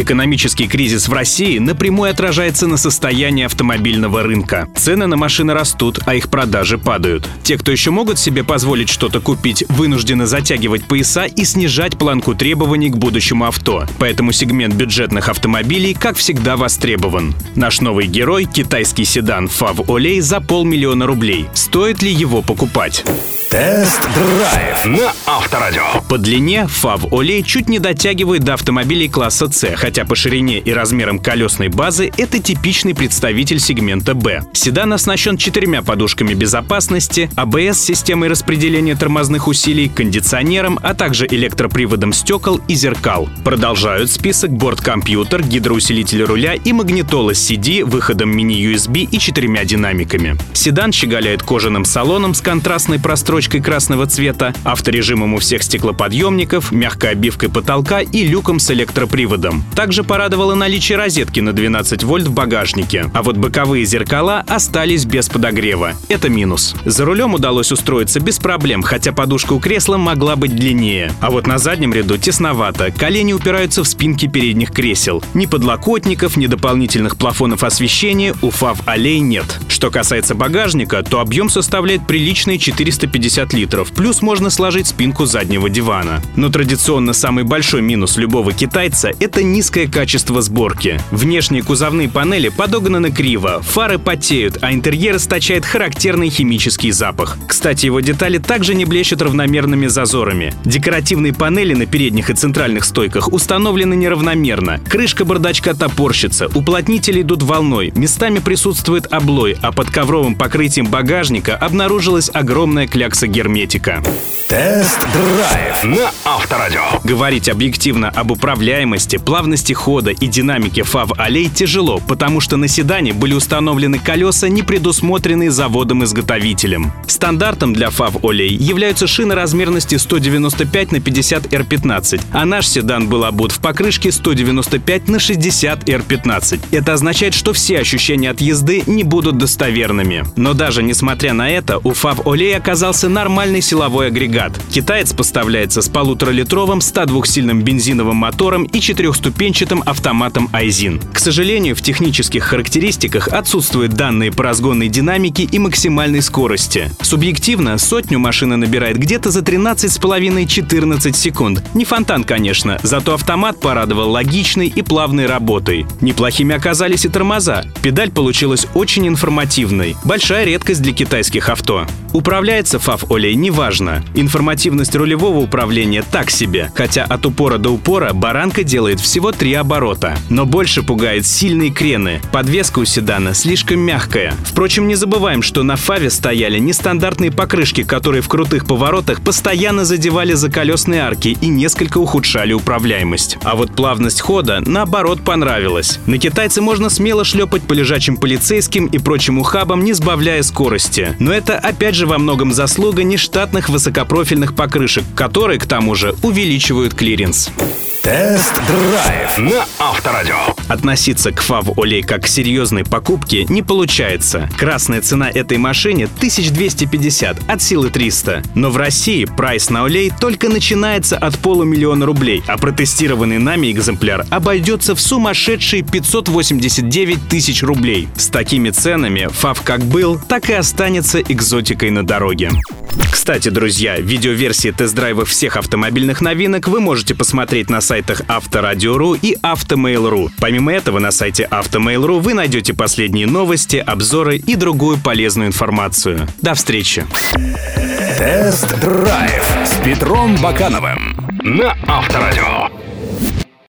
Экономический кризис в России напрямую отражается на состоянии автомобильного рынка. Цены на машины растут, а их продажи падают. Те, кто еще могут себе позволить что-то купить, вынуждены затягивать пояса и снижать планку требований к будущему авто. Поэтому сегмент бюджетных автомобилей, как всегда, востребован. Наш новый герой – китайский седан FAW Oley за полмиллиона рублей. Стоит ли его покупать? Тест-драйв на Авторадио. По длине FAV Olay чуть не дотягивает до автомобилей класса C, хотя по ширине и размерам колесной базы это типичный представитель сегмента B. Седан оснащен четырьмя подушками безопасности, ABS-системой распределения тормозных усилий, кондиционером, а также электроприводом стекол и зеркал. Продолжают список борт-компьютер, гидроусилитель руля и магнитола CD, выходом мини-USB и четырьмя динамиками. Седан щеголяет кожаным салоном с контрастной прострочкой красного цвета, авторежимом у всех стеклоподъемников, мягкой обивкой потолка и люком с электроприводом. Также порадовало наличие розетки на 12 вольт в багажнике. А вот боковые зеркала остались без подогрева. Это минус. За рулем удалось устроиться без проблем, хотя подушка у кресла могла быть длиннее. А вот на заднем ряду тесновато. Колени упираются в спинки передних кресел. Ни подлокотников, ни дополнительных плафонов освещения у ФАВ аллей нет. Что касается багажника, то объем составляет приличные 450 литров, плюс можно сложить спинку заднего дивана. Но традиционно самый большой минус любого китайца – это низкое качество сборки. Внешние кузовные панели подогнаны криво, фары потеют, а интерьер источает характерный химический запах. Кстати, его детали также не блещут равномерными зазорами. Декоративные панели на передних и центральных стойках установлены неравномерно. Крышка бардачка топорщится, уплотнители идут волной, местами присутствует облой, а под ковровым покрытием багажника обнаружилась огромная клякса герметика. Тест-драйв на Авторадио. Говорить объективно об управляемости, плавности хода и динамике FAV аллей тяжело, потому что на седане были установлены колеса, не предусмотренные заводом-изготовителем. Стандартом для аллей являются шины размерности 195 на 50 R15, а наш седан был обут в покрышке 195 на 60 R15. Это означает, что все ощущения от езды не будут достоверными. Но даже несмотря на это, у аллей оказался нормальный силовой агрегат. Китаец поставляется с полуторалитровым 102-сильным бензиновым мотором и четырехступенчатым автоматом Айзин. К сожалению, в технических характеристиках отсутствуют данные по разгонной динамике и максимальной скорости. Субъективно сотню машина набирает где-то за 13,5-14 секунд. Не фонтан, конечно, зато автомат порадовал логичной и плавной работой. Неплохими оказались и тормоза. Педаль получилась очень информативной. Большая редкость для китайских авто. Управляется FAW Oley неважно. Информативность рулевого управления так себе, хотя от упора до упора баранка делает всего три оборота. Но больше пугает сильные крены. Подвеска у седана слишком мягкая. Впрочем, не забываем, что на FAW е стояли нестандартные покрышки, которые в крутых поворотах постоянно задевали за колесные арки и несколько ухудшали управляемость. А вот плавность хода, наоборот, понравилась. На китайце можно смело шлепать по лежачим полицейским и прочим ухабам, не сбавляя скорости. Но это опять же во многом заслуга нештатных высокопрофильных покрышек, которые, к тому же, увеличивают клиренс. Тест-драйв на Авторадио. Относиться к FAW Oley как к серьезной покупке не получается. Красная цена этой машине 1250, от силы 300. Но в России прайс на Oley только начинается от полумиллиона рублей, а протестированный нами экземпляр обойдется в сумасшедшие 589 тысяч рублей. С такими ценами FAW как был, так и останется экзотикой на дороге. Кстати, друзья, видеоверсии тест-драйва всех автомобильных новинок вы можете посмотреть на сайтах Авторадио.ру и Автомейл.ру. Помимо этого, на сайте Автомейл.ру вы найдете последние новости, обзоры и другую полезную информацию. До встречи! Тест-драйв с Петром Бакановым на Авторадио.